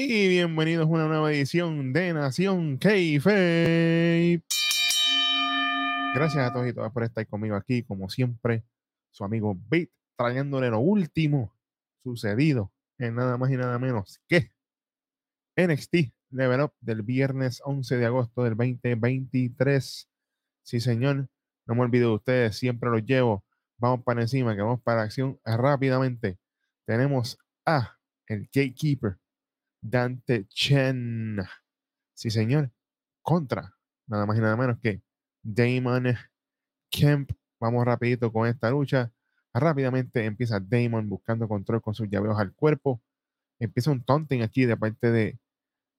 Y bienvenidos a una nueva edición de Nación Keife. Gracias a todos y todas por estar conmigo aquí, como siempre, su amigo Beat, trayéndole lo último sucedido en nada más y nada menos que NXT Level Up del viernes 11 de agosto del 2023. Sí, señor, no me olvido de ustedes, siempre los llevo. Vamos para encima, que vamos para acción rápidamente. Tenemos a el Gatekeeper Dante Chen. Sí, señor. Contra, nada más y nada menos que Damon Kemp. Vamos rapidito con esta lucha. Rápidamente empieza Damon buscando control con sus llaveos al cuerpo. Empieza un taunting aquí de parte de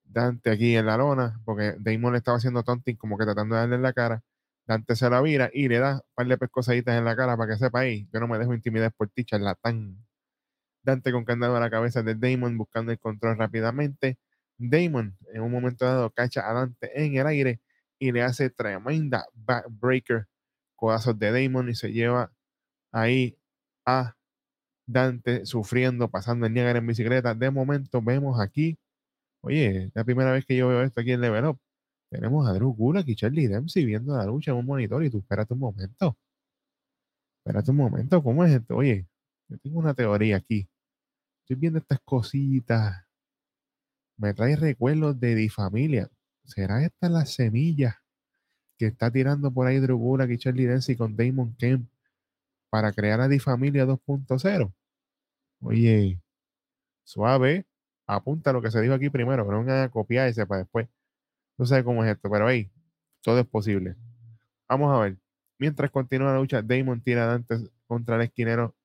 Dante aquí en la lona, porque Damon le estaba haciendo taunting como que tratando de darle en la cara. Dante se la vira y le da un par de pescosaditas en la cara para que sepa ahí. Yo no me dejo intimidar por ti, tan Dante con candado a la cabeza de Damon buscando el control rápidamente. Damon en un momento dado cacha a Dante en el aire y le hace tremenda backbreaker, codazos de Damon y se lleva ahí a Dante sufriendo, pasando el Niagara en bicicleta. De momento vemos aquí, oye, la primera vez que yo veo esto aquí en Level Up. Tenemos a Drew Gulak y Charlie Dempsey viendo la lucha en un monitor y tú espérate un momento. Espérate un momento, ¿cómo es esto? Oye, yo tengo una teoría aquí. Estoy viendo estas cositas. Me trae recuerdos de mi familia. ¿Será esta la semilla que está tirando por ahí Drew Gulak y Charlie Dempsey con Damon Kemp para crear a Di Familia 2.0? Oye, suave, apunta lo que se dijo aquí primero, que no vengan a copiar ese para después. No sé cómo es esto, pero ahí, todo es posible. Vamos a ver. Mientras continúa la lucha, Damon tira a Dante contra el esquinero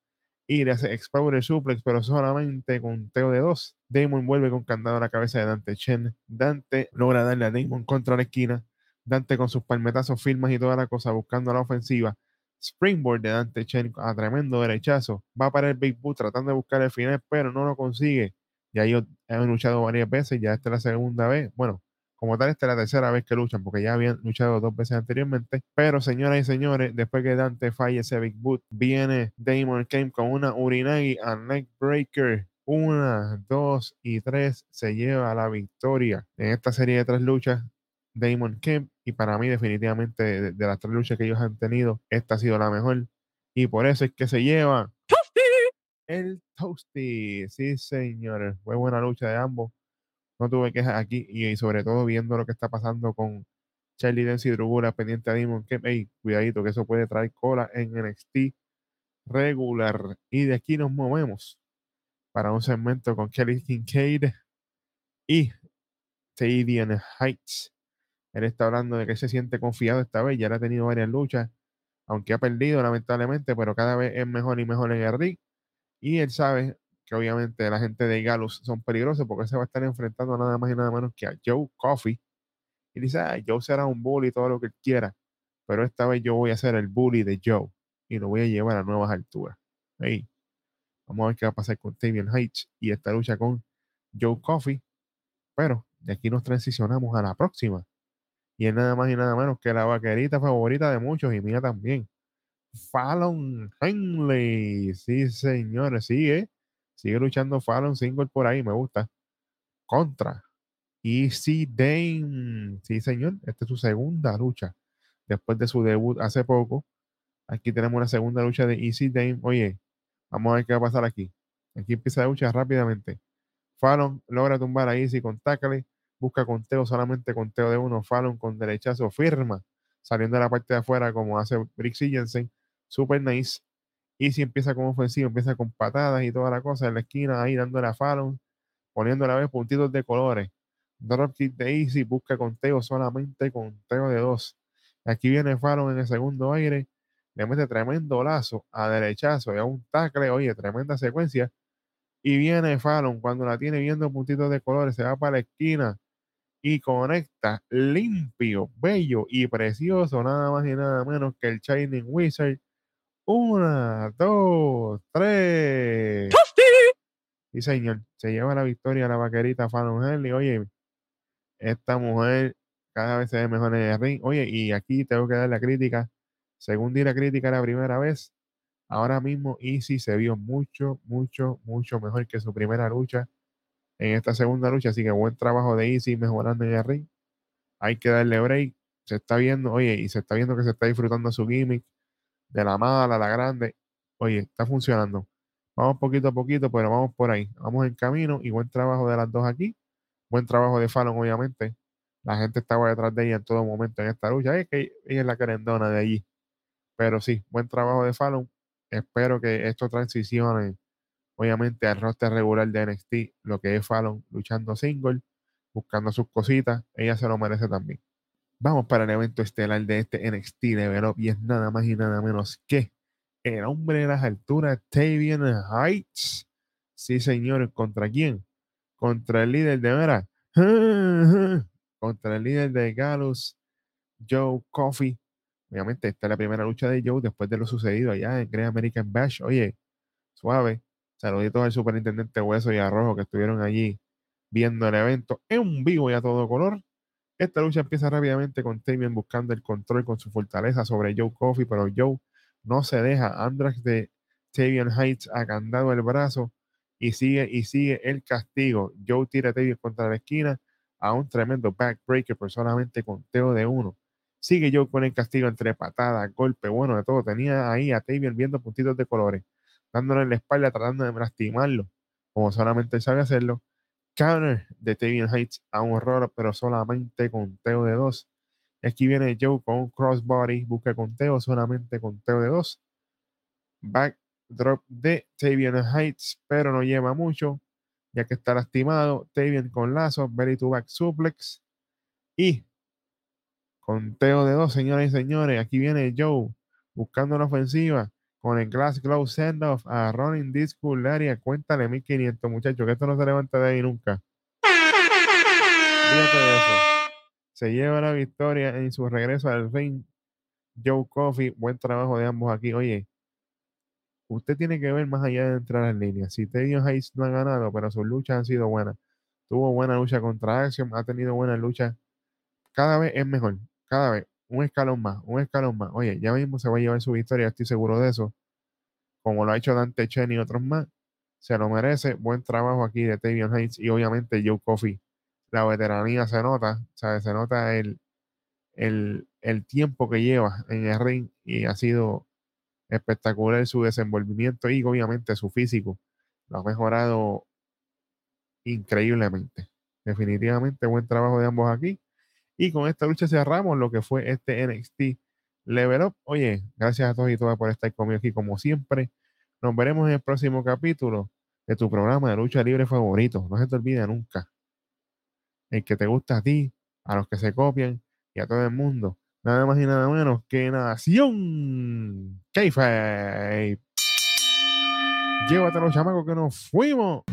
y le hace Expower Suplex, pero solamente con teo de dos. Damon vuelve con candado a la cabeza de Dante Chen. Dante logra darle a Damon contra la esquina. Dante con sus palmetazos, firmas y toda la cosa buscando la ofensiva. Springboard de Dante Chen a tremendo derechazo. Va para el Big Boot tratando de buscar el final, pero no lo consigue. Ya ellos han luchado varias veces, ya esta es la segunda vez. Bueno, como tal, esta es la tercera vez que luchan, porque ya habían luchado dos veces anteriormente. Pero, señoras y señores, después que Dante falle ese Big Boot, viene Damon Kane con una Urinagi a Neck Breaker. Una, dos y tres se lleva la victoria en esta serie de tres luchas. Damon Kemp y para mí definitivamente de, de, las tres luchas que ellos han tenido, esta ha sido la mejor y por eso es que se lleva el Toasty. Sí, señores, fue buena lucha de ambos no tuve quejas aquí y, sobre todo viendo lo que está pasando con Charlie Dempsey y pendiente a Demon que hey, cuidadito que eso puede traer cola en NXT regular. Y de aquí nos movemos para un segmento con Kelly Kincaid y Tadian Heights. Él está hablando de que se siente confiado esta vez ya ha tenido varias luchas aunque ha perdido lamentablemente pero cada vez es mejor y mejor en el ring y él sabe que obviamente la gente de Galus son peligrosos porque se va a estar enfrentando nada más y nada menos que a Joe Coffey. Y dice, ah, Joe será un bully, todo lo que quiera, pero esta vez yo voy a ser el bully de Joe y lo voy a llevar a nuevas alturas. Ahí. Vamos a ver qué va a pasar con Tavian Heights y esta lucha con Joe Coffey. Pero de aquí nos transicionamos a la próxima. Y es nada más y nada menos que la vaquerita favorita de muchos y mía también. Fallon Henley. Sí, señores, sigue. Sigue luchando Fallon Single por ahí, me gusta. Contra. Easy Dame. Sí, señor. Esta es su segunda lucha. Después de su debut hace poco. Aquí tenemos una segunda lucha de Easy Dame. Oye, vamos a ver qué va a pasar aquí. Aquí empieza la lucha rápidamente. Fallon logra tumbar a Easy con tackle. Busca conteo, solamente conteo de uno. Fallon con derechazo firma. Saliendo de la parte de afuera como hace Brixie Jensen. Super nice. Easy empieza como ofensivo, empieza con patadas y toda la cosa en la esquina, ahí dándole a Fallon, poniendo a la vez puntitos de colores. Dropkick de Easy, busca conteo solamente conteo de dos. Aquí viene Fallon en el segundo aire, le mete tremendo lazo a derechazo y a un tackle, oye, tremenda secuencia. Y viene Fallon cuando la tiene viendo puntitos de colores, se va para la esquina y conecta limpio, bello y precioso, nada más y nada menos que el Shining Wizard una, dos, tres. Y señor, se lleva la victoria la vaquerita Fallon Henley. Oye, esta mujer cada vez se ve mejor en el ring. Oye, y aquí tengo que dar la crítica. Según di la crítica la primera vez, ahora mismo Easy se vio mucho, mucho, mucho mejor que su primera lucha. en esta segunda lucha. Así que buen trabajo de Easy mejorando en el ring. Hay que darle break. Se está viendo, oye, y se está viendo que se está disfrutando su gimmick de la mala, la grande. Oye, está funcionando. Vamos poquito a poquito, pero vamos por ahí. Vamos en camino y buen trabajo de las dos aquí. Buen trabajo de Fallon, obviamente. La gente estaba detrás de ella en todo momento en esta lucha. Es que ella es la querendona de allí. Pero sí, buen trabajo de Fallon. Espero que esto transicione, obviamente, al roster regular de NXT, lo que es Fallon luchando single, buscando sus cositas. Ella se lo merece también. Vamos para el evento estelar de este NXT Level Up y es nada más y nada menos que el hombre de las alturas, Tavian Heights. Sí, señor, ¿contra quién? Contra el líder de Vera. Contra el líder de Galus, Joe Coffee. Obviamente, esta es la primera lucha de Joe después de lo sucedido allá en Great American Bash. Oye, suave. Saludito al superintendente Hueso y Arrojo que estuvieron allí viendo el evento en vivo y a todo color. Esta lucha empieza rápidamente con Tavian buscando el control con su fortaleza sobre Joe Coffee, pero Joe no se deja. Andrax de Tavian Heights ha candado el brazo y sigue y sigue el castigo. Joe tira a Tavian contra la esquina a un tremendo backbreaker, pero solamente conteo de uno. Sigue Joe con el castigo entre patadas, golpe, bueno, de todo. Tenía ahí a Tavian viendo puntitos de colores, dándole en la espalda, tratando de lastimarlo, como solamente sabe hacerlo. Counter de Tavian Heights a un horror, pero solamente conteo de dos. Aquí viene Joe con crossbody, busca conteo, solamente conteo de dos. Backdrop de Tavian Heights, pero no lleva mucho, ya que está lastimado. Tavian con lazo, belly to back suplex. Y conteo de dos, señoras y señores. Aquí viene Joe buscando una ofensiva con el Glass Glow Send Off a Running Disco Área. Cuéntale 1500, muchachos, que esto no se levanta de ahí nunca. De eso se lleva la victoria en su regreso al ring. Joe Coffey, buen trabajo de ambos aquí. Oye, usted tiene que ver más allá de entrar en línea. Si Teddy Hayes no ha ganado, pero sus luchas han sido buenas. Tuvo buena lucha contra Action, ha tenido buena lucha. Cada vez es mejor, cada vez. Un escalón más, un escalón más. Oye, ya mismo se va a llevar su victoria, estoy seguro de eso. Como lo ha hecho Dante Chen y otros más. Se lo merece. Buen trabajo aquí de Tavion Hayes y obviamente Joe Coffey la veteranía se nota, ¿sabes? se nota el, el, tiempo que lleva en el ring y ha sido espectacular su desenvolvimiento y obviamente su físico. Lo ha mejorado increíblemente. Definitivamente buen trabajo de ambos aquí. Y con esta lucha cerramos lo que fue este NXT Level Up. Oye, gracias a todos y todas por estar conmigo aquí como siempre. Nos veremos en el próximo capítulo de tu programa de lucha libre favorito. No se te olvide nunca el que te gusta a ti, a los que se copian y a todo el mundo. Nada más y nada menos que Nación K-Fape. Llévate los chamacos que nos fuimos.